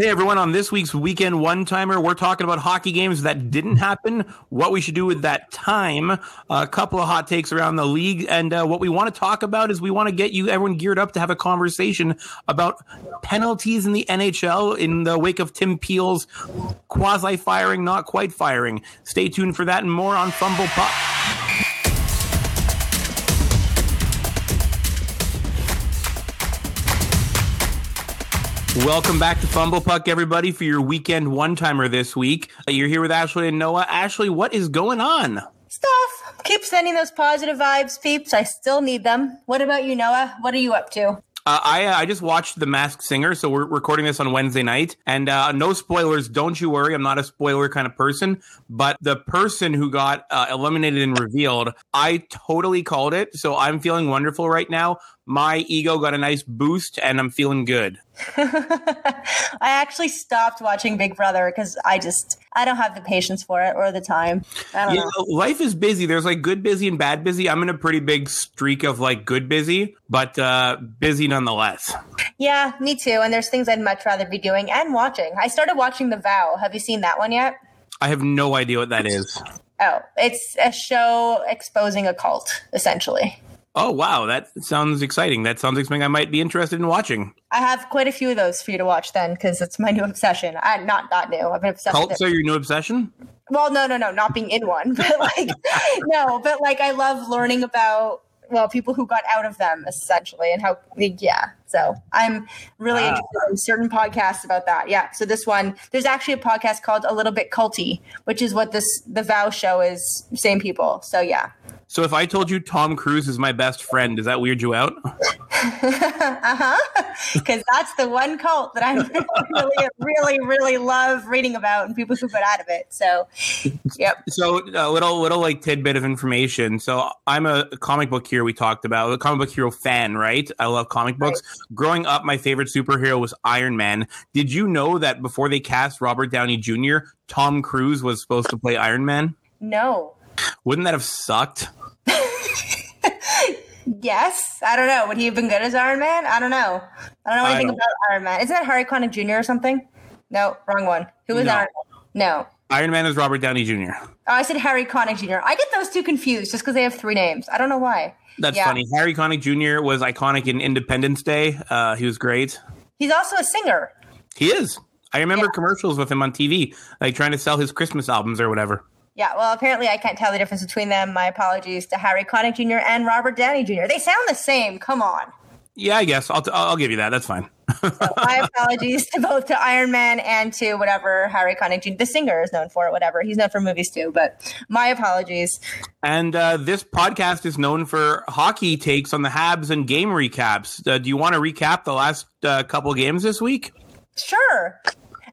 Hey everyone, on this week's Weekend One Timer, we're talking about hockey games that didn't happen, what we should do with that time, a couple of hot takes around the league, and uh, what we want to talk about is we want to get you everyone geared up to have a conversation about penalties in the NHL in the wake of Tim Peel's quasi firing, not quite firing. Stay tuned for that and more on Fumble Puck. Welcome back to Fumble Puck, everybody, for your weekend one timer this week. Uh, You're here with Ashley and Noah. Ashley, what is going on? Stuff. Keep sending those positive vibes, peeps. I still need them. What about you, Noah? What are you up to? Uh, I uh, I just watched The Masked Singer, so we're recording this on Wednesday night, and uh, no spoilers. Don't you worry, I'm not a spoiler kind of person. But the person who got uh, eliminated and revealed, I totally called it. So I'm feeling wonderful right now. My ego got a nice boost, and I'm feeling good. I actually stopped watching Big Brother because I just I don't have the patience for it or the time. I don't Yeah, know. life is busy. There's like good busy and bad busy. I'm in a pretty big streak of like good busy, but uh, busy nonetheless. Yeah, me too. And there's things I'd much rather be doing and watching. I started watching The Vow. Have you seen that one yet? I have no idea what that is. Oh, it's a show exposing a cult, essentially. Oh wow, that sounds exciting. That sounds like something I might be interested in watching. I have quite a few of those for you to watch then, because it's my new obsession. I not not new. I've been obsessed with Cults it. are your new obsession? Well, no, no, no, not being in one, but like, no, but like, I love learning about well people who got out of them essentially, and how yeah. So I'm really Wow. interested in certain podcasts about that. Yeah. So this one, there's actually a podcast called A Little Bit Culty, which is what this the Vow show is. Same people. So yeah. So if I told you Tom Cruise is my best friend, does that weird you out? uh huh. Because that's the one cult that I really, really, really love reading about and people who got out of it. So, yep. So a little little like tidbit of information. So I'm a comic book hero we talked about, a comic book hero fan, right? I love comic books. Growing up, my favorite superhero was Iron Man. Did you know that before they cast Robert Downey Jr., Tom Cruise was supposed to play Iron Man? No. Wouldn't that have sucked? Yes, I don't know. Would he have been good as Iron Man? I don't know. I don't know anything don't- about Iron Man. Isn't that Harry Connick Jr. or something? No, wrong one. Who was No. Iron Man? No. Iron Man is Robert Downey Jr. Oh, I said Harry Connick Jr. I get those two confused just because they have three names. I don't know why. That's Yeah. funny. Harry Connick Jr. was iconic in Independence Day. Uh, he was great. He's also a singer. He is. I remember Yeah. commercials with him on TV, like trying to sell his Christmas albums or whatever. Yeah, well, apparently I can't tell the difference between them. My apologies to Harry Connick Jr. and Robert Downey Jr. They sound the same. Come on. Yeah, I guess I'll, t- I'll give you that. That's fine. My apologies to both to Iron Man and to whatever Harry Connick Jr. The singer is known for, whatever. He's known for movies too, but my apologies. And uh, this podcast is known for hockey takes on the Habs and game recaps. Uh, do you want to recap the last uh, couple games this week? Sure.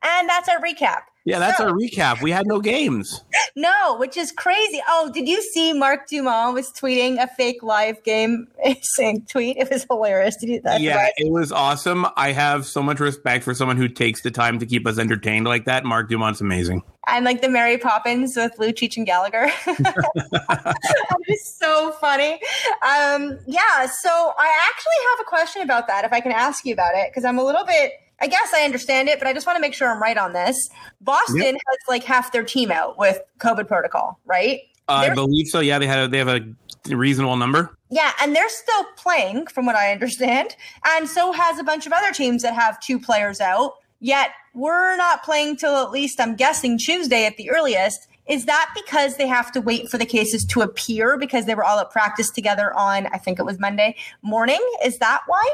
And that's our recap. Yeah, that's So- our recap. We had no games. No, which is crazy. Oh, did you see Marc Dumont was tweeting a fake live game saying tweet? It was hilarious. Did you that? Yeah, it was awesome. I have so much respect for someone who takes the time to keep us entertained like that. Marc Dumont's amazing. And like the Mary Poppins with Lucic and Gallagher. that is so funny. Um, yeah, so I actually have a question about that, if I can ask you about it, because I'm a little bit. I guess I understand it, but I just want to make sure I'm right on this. Boston Yep. has like half their team out with COVID protocol, right? I believe so. Yeah, they had a, they have a reasonable number. Yeah, and they're still playing, from what I understand. And so has a bunch of other teams that have two players out. Yet we're not playing till at least, I'm guessing, Tuesday at the earliest. Is that because they have to wait for the cases to appear because they were all at practice together on, I think it was Monday morning? Is that why?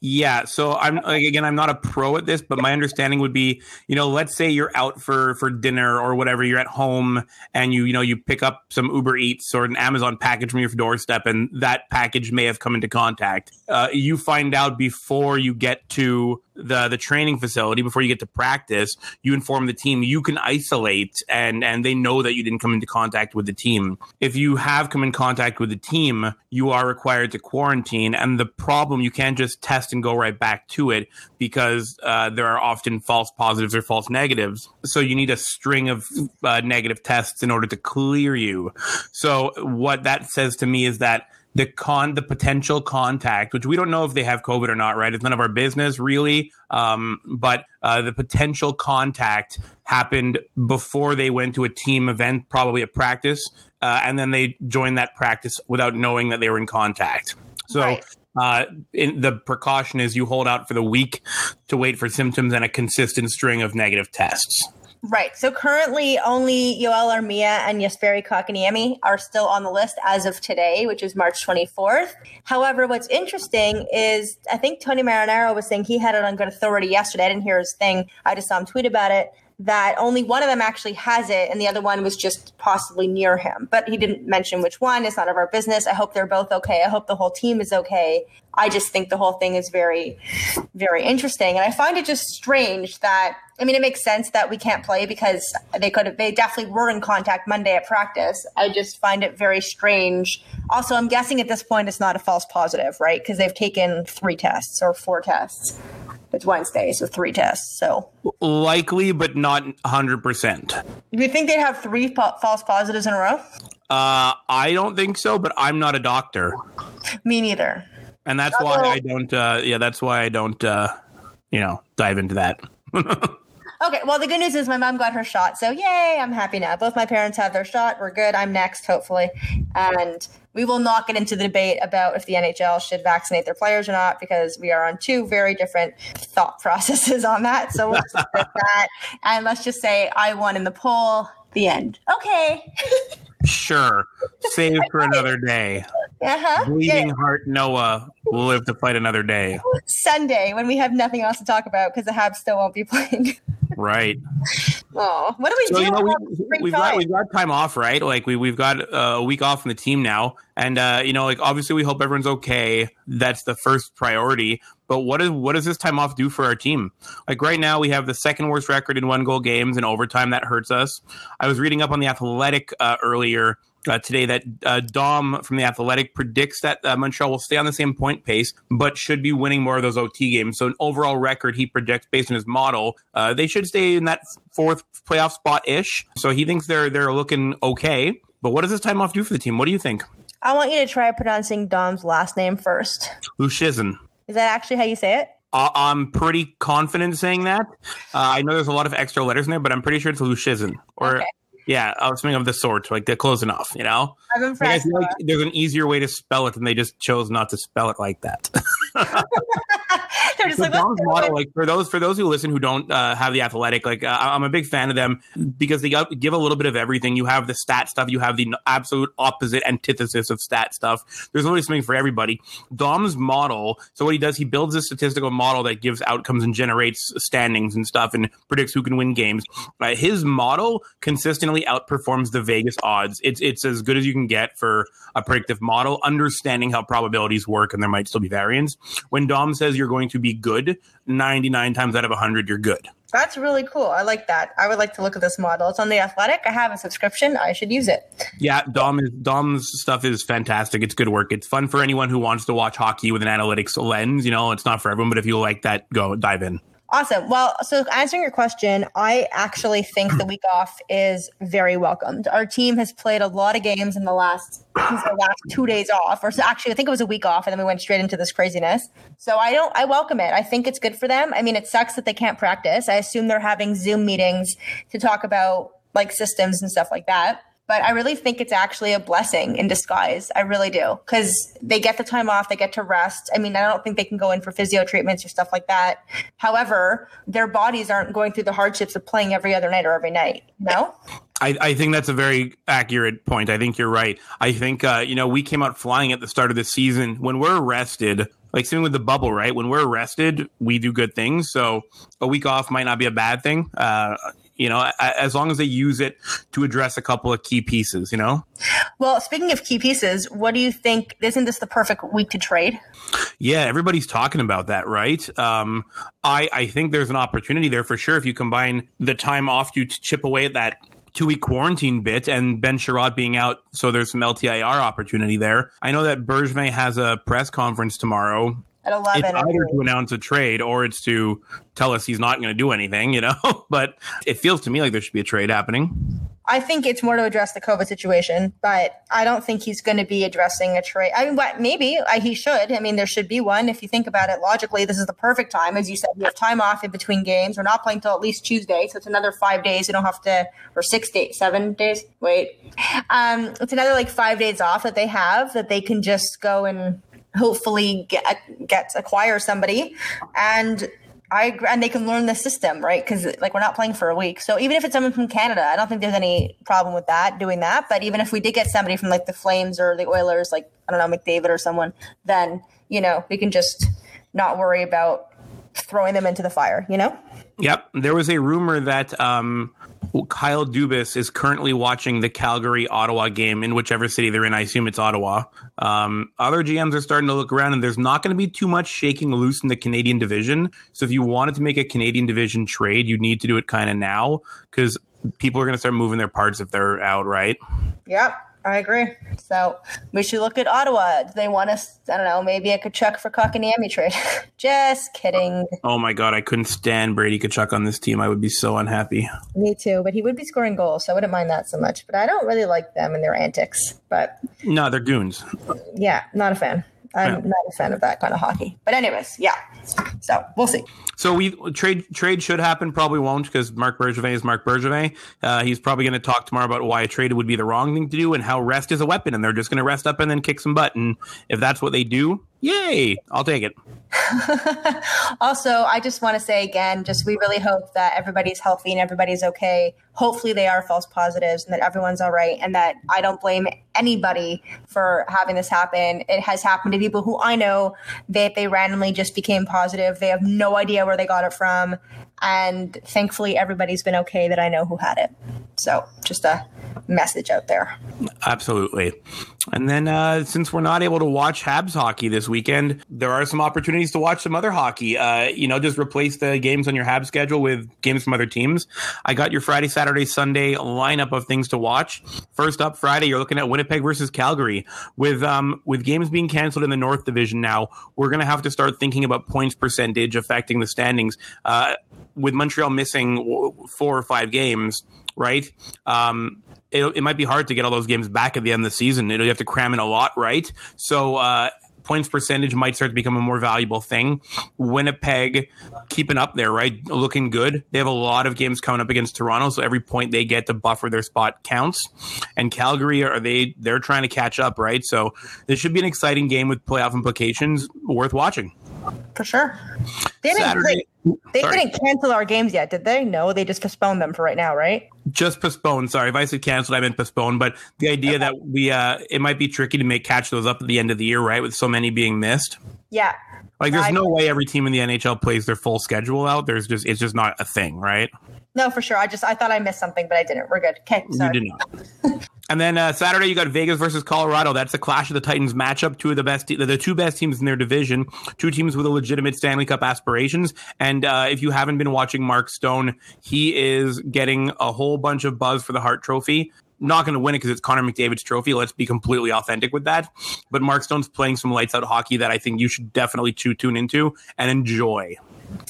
Yeah, so I'm again, I'm not a pro at this, but my understanding would be, you know, let's say you're out for for dinner or whatever, you're at home and you you know you pick up some Uber Eats or an Amazon package from your doorstep, and that package may have come into contact. Uh, you find out before you get to the the training facility, before you get to practice. You inform the team. You can isolate, and and they know that you didn't come into contact with the team. If you have come in contact with the team, you are required to quarantine. And the problem, you can't just test and go right back to it because uh, there are often false positives or false negatives. So you need a string of uh, negative tests in order to clear you. So what that says to me is that the con the potential contact, which we don't know if they have COVID or not, right? It's none of our business really. Um, but uh, the potential contact happened before they went to a team event, probably a practice, uh, and then they joined that practice without knowing that they were in contact. So. Right. Uh, in, the precaution is you hold out for the week to wait for symptoms and a consistent string of negative tests. Right. So currently, only Yoel Armia and Jesperi Kotkaniemi are still on the list as of today, which is March 24th. However, what's interesting is I think Tony Marinaro was saying he had it on good authority yesterday. I didn't hear his thing. I just saw him tweet about it that only one of them actually has it and the other one was just possibly near him. But he didn't mention which one. It's none of our business. I hope they're both okay. I hope the whole team is okay. I just think the whole thing is very, very interesting. And I find it just strange that, I mean, it makes sense that we can't play because they could have, they definitely were in contact Monday at practice. I just find it very strange. Also, I'm guessing at this point it's not a false positive, right? Because they've taken three tests or four tests it's Wednesday, so three tests. So likely, but not hundred percent. Do you think they'd have three po- false positives in a row? Uh, I don't think so, but I'm not a doctor. Me neither. And that's why I don't. Uh, yeah, that's why I don't. Uh, you know, dive into that. okay. Well, the good news is my mom got her shot, so yay! I'm happy now. Both my parents have their shot. We're good. I'm next, hopefully, and we will not get into the debate about if the NHL should vaccinate their players or not because we are on two very different thought processes on that. So we'll that. And let's just say I won in the poll. The end. Okay. sure. Save for another day. Uh-huh. Bleeding yeah. heart Noah will live to fight another day. Sunday when we have nothing else to talk about because the Habs still won't be playing. Right. Oh, what do we so, do? You know, we, have got we've got time off, right? Like we we've got uh, a week off from the team now, and uh, you know, like obviously we hope everyone's okay. That's the first priority. But what is what does this time off do for our team? Like right now, we have the second worst record in one goal games in overtime. That hurts us. I was reading up on the Athletic uh, earlier uh, today that uh, Dom from the Athletic predicts that uh, Montreal will stay on the same point pace, but should be winning more of those OT games. So, an overall record he predicts based on his model, uh, they should stay in that fourth playoff spot ish. So he thinks they're they're looking okay. But what does this time off do for the team? What do you think? I want you to try pronouncing Dom's last name first. Luszczyszyn. Is that actually how you say it? I'm pretty confident saying that. Uh, I know there's a lot of extra letters in there, but I'm pretty sure it's Luszczyszyn. Or okay. Yeah, I was thinking of the sort, like they're close enough, you know. I'm impressed. Like there's an easier way to spell it, and they just chose not to spell it like that. They're just like, model, like for those for those who listen who don't uh, have the athletic, like uh, I'm a big fan of them because they give a little bit of everything. You have the stat stuff, you have the absolute opposite antithesis of stat stuff. There's always something for everybody. Dom's model, so what he does, he builds a statistical model that gives outcomes and generates standings and stuff and predicts who can win games. Uh, his model consistently outperforms the Vegas odds. It's it's as good as you can get for a predictive model, understanding how probabilities work, and there might still be variance. When Dom says you're going to be good, 99 times out of 100, you're good. That's really cool. I like that. I would like to look at this model. It's on the Athletic. I have a subscription. I should use it. Yeah, Dom is Dom's stuff is fantastic. It's good work. It's fun for anyone who wants to watch hockey with an analytics lens. You know, it's not for everyone, but if you like that, go dive in. Awesome. Well, so answering your question, I actually think the week off is very welcomed. Our team has played a lot of games in the last the last two days off, or actually, I think it was a week off, and then we went straight into this craziness. So I don't, I welcome it. I think it's good for them. I mean, it sucks that they can't practice. I assume they're having Zoom meetings to talk about like systems and stuff like that but I really think it's actually a blessing in disguise. I really do because they get the time off, they get to rest. I mean, I don't think they can go in for physio treatments or stuff like that. However, their bodies aren't going through the hardships of playing every other night or every night. No. I, I, think that's a very accurate point. I think you're right. I think uh, you know we came out flying at the start of the season. When we're arrested, like same with the bubble, right? When we're arrested, we do good things. So a week off might not be a bad thing. Uh, you know, as long as they use it to address a couple of key pieces, you know? Well, speaking of key pieces, what do you think? Isn't this the perfect week to trade? Yeah, everybody's talking about that, right? Um, I, I think there's an opportunity there for sure if you combine the time off to chip away at that two week quarantine bit and Ben Chiarot being out, so there's some LTIR opportunity there. I know that Bergevin has a press conference tomorrow at 11. It's either to announce a trade or it's to tell us he's not going to do anything, you know? but it feels to me like there should be a trade happening. I think it's more to address the COVID situation, but I don't think he's going to be addressing a trade. I mean, what maybe I, he should. I mean, there should be one. If you think about it logically, this is the perfect time, as you said. We have time off in between games. We're not playing till at least Tuesday, so it's another five days. You don't have to, or six days, seven days. Wait, um, it's another like five days off that they have that they can just go and hopefully get get acquire somebody and I and they can learn the system, right? Because like we're not playing for a week, so even if it's someone from Canada, I don't think there's any problem with that doing that. But even if we did get somebody from like the Flames or the Oilers, like I don't know McDavid or someone, then you know we can just not worry about throwing them into the fire. You know. Yep, there was a rumor that um, Kyle Dubas is currently watching the Calgary Ottawa game in whichever city they're in. I assume it's Ottawa. Um, other GMs are starting to look around, and there's not going to be too much shaking loose in the Canadian division. So if you wanted to make a Canadian division trade, you need to do it kind of now because people are going to start moving their parts if they're out, right? Yep. I agree. So we should look at Ottawa. Do they want us? I don't know. Maybe I could check for Kotkaniemi trade. Just kidding. Oh my god, I couldn't stand Brady Tkachuk on this team. I would be so unhappy. Me too. But he would be scoring goals, so I wouldn't mind that so much. But I don't really like them and their antics. But no, they're goons. Yeah, not a fan. I'm yeah. not a fan of that kind of hockey. But anyways, yeah. So we'll see. So we trade trade should happen, probably won't because Marc Bergevin is Marc Bergevin. Uh, he's probably going to talk tomorrow about why a trade would be the wrong thing to do and how rest is a weapon, and they're just going to rest up and then kick some butt. And if that's what they do, yay, I'll take it. also, I just want to say again, just we really hope that everybody's healthy and everybody's okay. Hopefully, they are false positives and that everyone's all right, and that I don't blame anybody for having this happen. It has happened to people who I know that they randomly just became positive. They have no idea where they got it from. And thankfully, everybody's been okay that I know who had it. So, just a message out there. Absolutely. And then, uh, since we're not able to watch Habs hockey this weekend, there are some opportunities to watch some other hockey. Uh, you know, just replace the games on your Habs schedule with games from other teams. I got your Friday, Saturday, Sunday lineup of things to watch. First up, Friday, you're looking at Winnipeg versus Calgary. With um, with games being canceled in the North Division now, we're going to have to start thinking about points percentage affecting the standings. Uh, with Montreal missing four or five games, right? Um, it, it, might be hard to get all those games back at the end of the season. You, have to cram in a lot, right? So uh, points percentage might start to become a more valuable thing. Winnipeg keeping up there, right? Looking good. They have a lot of games coming up against Toronto, so every point they get to buffer their spot counts. And Calgary are they they're trying to catch up, right? So this should be an exciting game with playoff implications worth watching. For sure. They Saturday, they Sorry. didn't cancel our games yet, did they? No, they just postponed them for right now, right? Just postponed. Sorry, if I said canceled, I meant postponed. But the idea okay. that we uh it might be tricky to make catch those up at the end of the year, right? With so many being missed. Yeah. Like there's no way every team in the NHL plays their full schedule out. There's just it's just not a thing, right? No, for sure. I just I thought I missed something, but I didn't. We're good. Okay, sorry. You did not. and then uh, Saturday you got Vegas versus Colorado. That's the Clash of the Titans matchup. Two of the best, te- the two best teams in their division. Two teams with a legitimate Stanley Cup aspirations. And uh, if you haven't been watching Mark Stone, he is getting a whole bunch of buzz for the Hart Trophy not going to win it because it's Connor McDavid's trophy. Let's be completely authentic with that. But Mark Stone's playing some lights out hockey that I think you should definitely tune into and enjoy.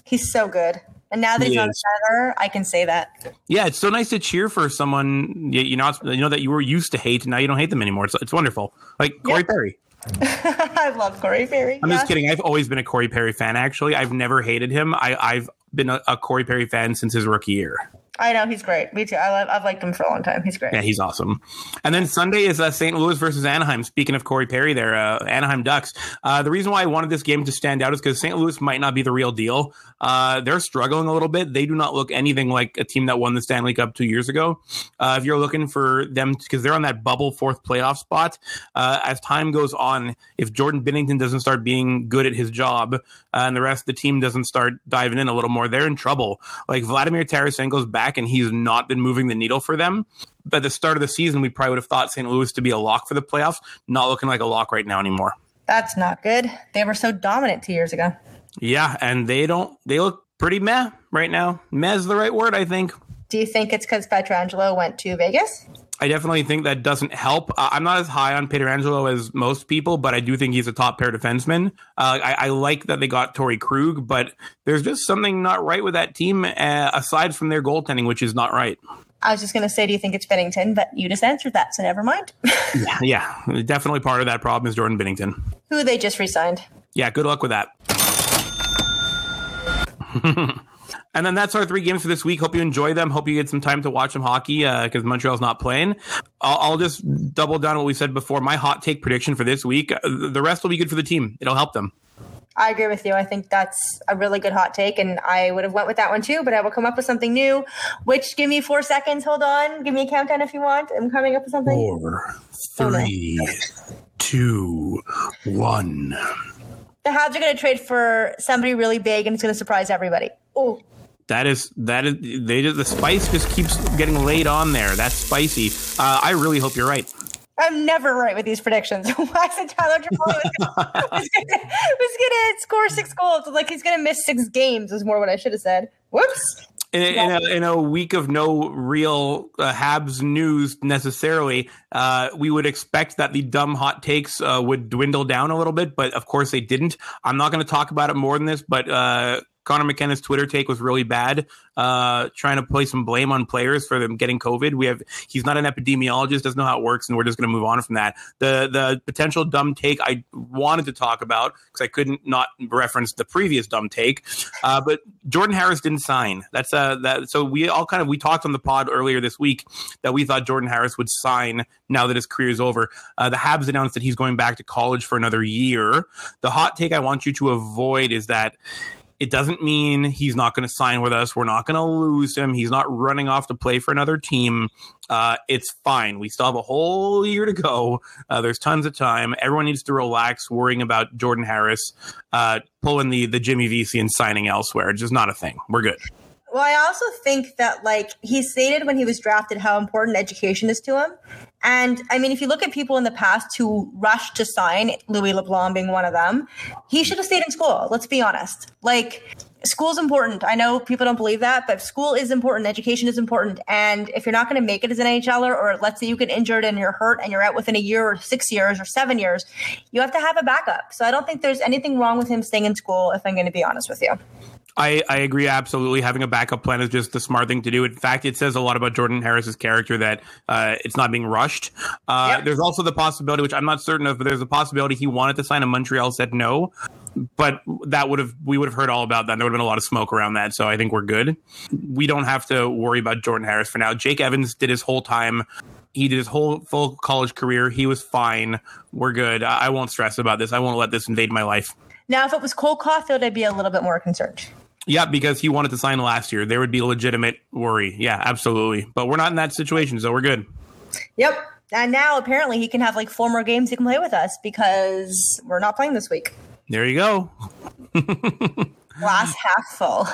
He's so good. And now that he's on center, I can say that. Yeah, it's so nice to cheer for someone you, you know you know that you were used to hate, and now you don't hate them anymore. It's, it's wonderful. Like Corey yeah. Perry. I love Corey Perry. I'm yeah. just kidding. I've always been a Corey Perry fan. Actually, I've never hated him. I, I've been a, a Corey Perry fan since his rookie year. I know he's great. Me too. I love, I've liked him for a long time. He's great. Yeah, he's awesome. And then Sunday is uh, St. Louis versus Anaheim. Speaking of Corey Perry, there, uh, Anaheim Ducks. Uh, the reason why I wanted this game to stand out is because St. Louis might not be the real deal. Uh, they're struggling a little bit. They do not look anything like a team that won the Stanley Cup two years ago. Uh, if you're looking for them, because they're on that bubble fourth playoff spot, uh, as time goes on, if Jordan Binnington doesn't start being good at his job and the rest of the team doesn't start diving in a little more, they're in trouble. Like Vladimir Tarasenko's back and he's not been moving the needle for them. At the start of the season, we probably would have thought St. Louis to be a lock for the playoffs. Not looking like a lock right now anymore. That's not good. They were so dominant two years ago. Yeah, and they don't. They look pretty meh right now. Meh is the right word, I think. Do you think it's because Pietrangelo went to Vegas? I definitely think that doesn't help. Uh, I'm not as high on Pietrangelo as most people, but I do think he's a top pair defenseman. Uh, I, I, like that they got Torey Krug, but there's just something not right with that team uh, aside from their goaltending, which is not right. I was just going to say, do you think it's Binnington? But you just answered that, so never mind. yeah, yeah, definitely part of that problem is Jordan Binnington. Who they just resigned. Yeah, good luck with that. And then that's our three games for this week. Hope you enjoy them. Hope you get some time to watch some hockey because uh, Montreal's not playing. I'll, I'll, just double down what we said before. My hot take prediction for this week: uh, the rest will be good for the team. It'll help them. I agree with you. I think that's a really good hot take, and I would have went with that one too. But I will come up with something new. Which give me four seconds. Hold on. Give me a countdown if you want. I'm coming up with something. Four, three, oh, no. two, one. The Habs are going to trade for somebody really big, and it's going to surprise everybody. Oh. That is that is they just, the spice just keeps getting laid on there. That's spicy. Uh, I really hope you're right. I'm never right with these predictions. Why is it Tyler Toffoli was gonna score six goals? Like he's gonna miss six games is more what I should have said. Whoops. In, in, a, in a, week of no real uh, Habs news necessarily, uh, we would expect that the dumb hot takes uh, would dwindle down a little bit, but of course they didn't. I'm not going to talk about it more than this, but uh, Connor McKenna's Twitter take was really bad, uh, trying to place some blame on players for them getting COVID. We have he's not an epidemiologist, doesn't know how it works, and we're just going to move on from that. The the potential dumb take I wanted to talk about because I couldn't not reference the previous dumb take, uh, but Jordan Harris didn't sign. That's uh that so we all kind of we talked on the pod earlier this week that we thought Jordan Harris would sign now that his career is over. Uh, the Habs announced that he's going back to college for another year. The hot take I want you to avoid is that it doesn't mean he's not going to sign with us. We're not going to lose him. He's not running off to play for another team. Uh, it's fine. We still have a whole year to go. Uh, there's tons of time. Everyone needs to relax worrying about Jordan Harris uh, pulling the the Jimmy Vesey and signing elsewhere. It's just not a thing. We're good. Well, I also think that like he stated when he was drafted how important education is to him. And I mean, if you look at people in the past who rushed to sign, Louis LeBlanc being one of them, he should have stayed in school. Let's be honest. Like, school's important. I know people don't believe that, but school is important. Education is important. And if you're not going to make it as an NHLer, or let's say you get injured and you're hurt and you're out within a year or six years or seven years, you have to have a backup. So I don't think there's anything wrong with him staying in school, if I'm going to be honest with you. I, I agree absolutely. Having a backup plan is just the smart thing to do. In fact, it says a lot about Jordan Harris's character that uh, it's not being rushed. Uh, yep. There's also the possibility, which I'm not certain of, but there's a possibility he wanted to sign and Montreal said no. But that would have we would have heard all about that. There would have been a lot of smoke around that. So I think we're good. We don't have to worry about Jordan Harris for now. Jake Evans did his whole time he did his whole full college career. He was fine. We're good. I, I, won't stress about this. I won't let this invade my life. Now, if it was Cole Caufield, I'd be a little bit more concerned. Yeah, because he wanted to sign last year. There would be a legitimate worry. Yeah, absolutely. But we're not in that situation, so we're good. Yep. And now apparently he can have like four more games he can play with us because we're not playing this week. There you go. Glass half full.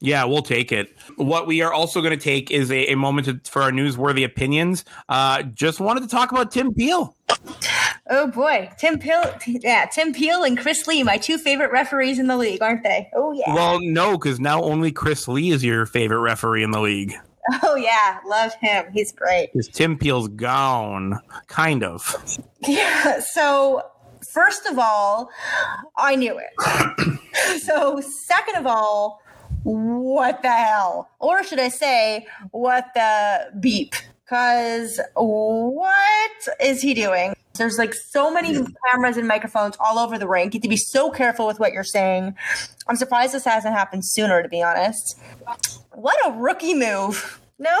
Yeah, we'll take it. What we are also going to take is a, a moment to, for our newsworthy opinions. Uh, just wanted to talk about Tim Peel. Oh boy, Tim Peel, yeah, Tim Peel and Chris Lee, my two favorite referees in the league, aren't they? Oh yeah. Well, no, because now only Chris Lee is your favorite referee in the league. Oh yeah, love him. He's great. Because Tim Peel's gone, kind of. Yeah. So first of all, I knew it. so second of all, what the hell, or should I say, what the beep? Because what is he doing? There's like so many cameras and microphones all over the rink. You have to be so careful with what you're saying. I'm surprised this hasn't happened sooner, to be honest. What a rookie move. No?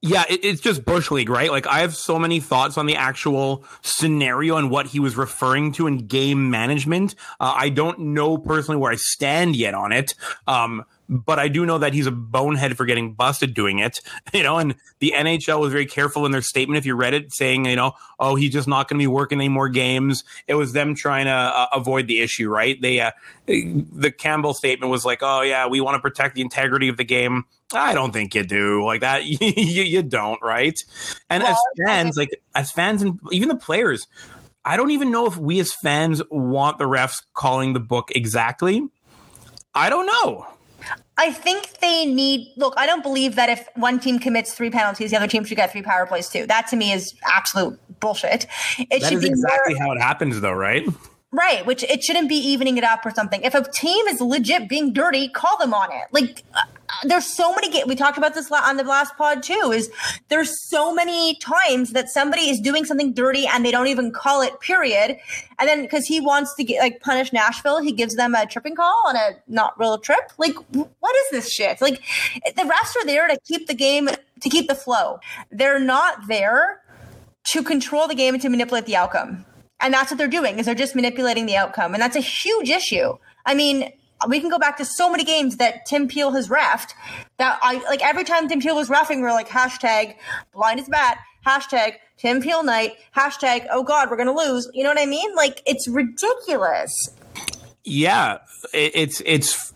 Yeah, it, it's just Bush League, right? Like, I have so many thoughts on the actual scenario and what he was referring to in game management. Uh, I don't know personally where I stand yet on it. Um, but I do know that he's a bonehead for getting busted doing it, you know, and the NHL was very careful in their statement. If you read it saying, you know, oh, he's just not going to be working any more games. It was them trying to uh, avoid the issue, right? They, uh, the Campbell statement was like, oh yeah, we want to protect the integrity of the game. I don't think you do like that. you, you don't, right? And well, as fans, like as fans and even the players, I don't even know if we as fans want the refs calling the book exactly. I don't know. I think they need look, I don't believe that if one team commits three penalties, the other team should get three power plays too. That to me is absolute bullshit. It that should be exactly more, how it happens though, right? Right, which it shouldn't be evening it up or something. If a team is legit being dirty, call them on it. Like there's so many. We talked about this on the last pod too. Is there's so many times that somebody is doing something dirty and they don't even call it. Period. And then because he wants to get like punish Nashville, he gives them a tripping call on a not real trip. Like what is this shit? Like the refs are there to keep the game to keep the flow. They're not there to control the game and to manipulate the outcome. And that's what they're doing is they're just manipulating the outcome. And that's a huge issue. I mean, we can go back to so many games that Tim Peel has refed that I like every time Tim Peel was refing, we are like hashtag blind as bat, hashtag Tim Peel night, hashtag oh god, we're gonna lose. You know what I mean? Like it's ridiculous. Yeah, it's it's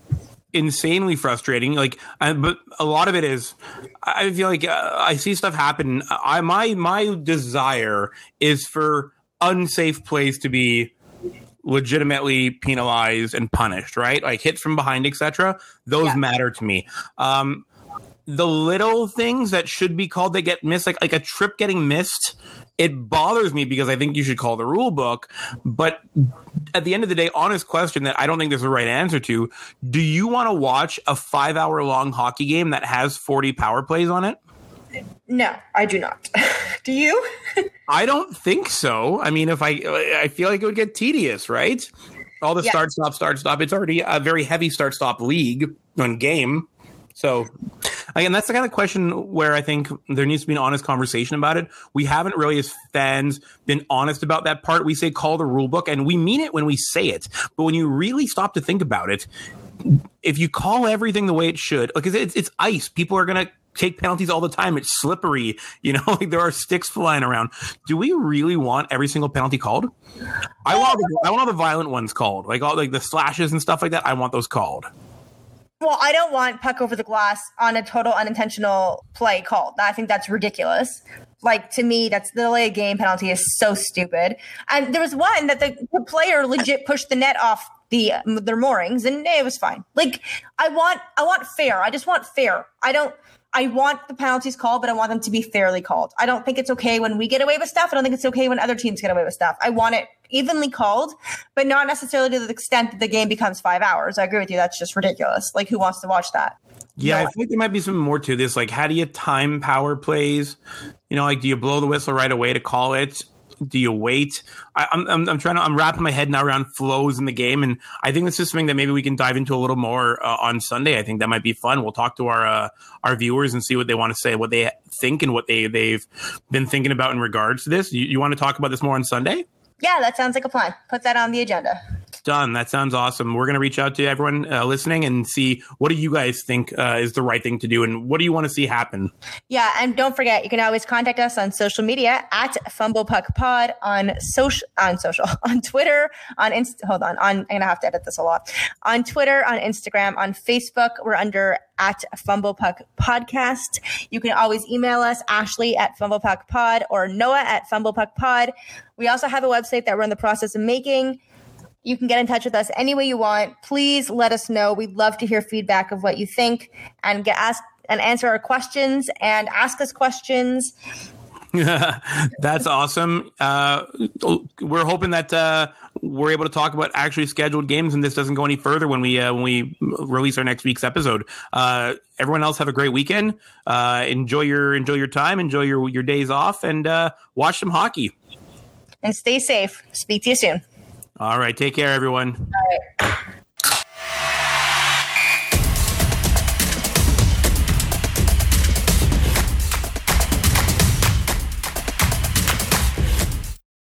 insanely frustrating. Like, but a lot of it is, I feel like uh, I see stuff happen. I my my desire is for unsafe plays to be legitimately penalized and punished, right? Like hits from behind, etc. Those yeah. matter to me. Um, the little things that should be called they get missed, like like a trip getting missed, it bothers me because I think you should call the rule book. But at the end of the day, honest question that I don't think there's a right answer to: Do you want to watch a five hour long hockey game that has forty power plays on it? No, I do not. do you? I don't think so. I mean, if I, I feel like it would get tedious, right? All the start stop start stop. It's already a very heavy start stop league on game. So again, that's the kind of question where I think there needs to be an honest conversation about it. We haven't really, as fans, been honest about that part. We say call the rule book, and we mean it when we say it. But when you really stop to think about it, if you call everything the way it should, like it's, it's ice, people are gonna take penalties all the time. It's slippery. You know, like there are sticks flying around. Do we really want every single penalty called? I want the, I want all the violent ones called, like all like the slashes and stuff like that. I want those called. Well, I don't want puck over the glass on a total unintentional play called. I think that's ridiculous. Like to me, that's the delay game penalty is so stupid. And there was one that the, the player legit pushed the net off the their moorings, and it was fine. Like I want, I want fair. I just want fair. I don't. I want the penalties called, but I want them to be fairly called. I don't think it's okay when we get away with stuff. I don't think it's okay when other teams get away with stuff. I want it evenly called, but not necessarily to the extent that the game becomes five hours. I agree with you. That's just ridiculous. Like, who wants to watch that? Yeah, no. I think there might be some more to this. Like, how do you time power plays? You know, like, do you blow the whistle right away to call it? Do you wait? I, am I'm, I'm trying to I'm wrapping my head now around flows in the game, and I think this is something that maybe we can dive into a little more uh, on Sunday. I think that might be fun. We'll talk to our uh, our viewers and see what they want to say, what they think, and what they they've been thinking about in regards to this. You, you want to talk about this more on Sunday? Yeah, that sounds like a plan. Put that on the agenda. Done. That sounds awesome. We're going to reach out to everyone uh, listening and see what do you guys think uh, is the right thing to do and what do you want to see happen. Yeah, and don't forget you can always contact us on social media at FumblePuckPod on social on social on Twitter on Inst- hold on on I'm gonna have to edit this a lot on Twitter on Instagram on Facebook we're under at FumblePuck Podcast. You can always email us, Ashley at FumblePuckPod or Noah at FumblePuckPod. We also have a website that we're in the process of making. You can get in touch with us any way you want. Please let us know. We'd love to hear feedback of what you think and get asked and answer our questions and ask us questions. That's awesome. Uh, we're hoping that uh, we're able to talk about actually scheduled games, and this doesn't go any further when we uh, when we release our next week's episode. Uh, everyone else have a great weekend. Uh, enjoy your enjoy your time. Enjoy your your days off, and uh, watch some hockey. And stay safe. Speak to you soon. All right. Take care, everyone.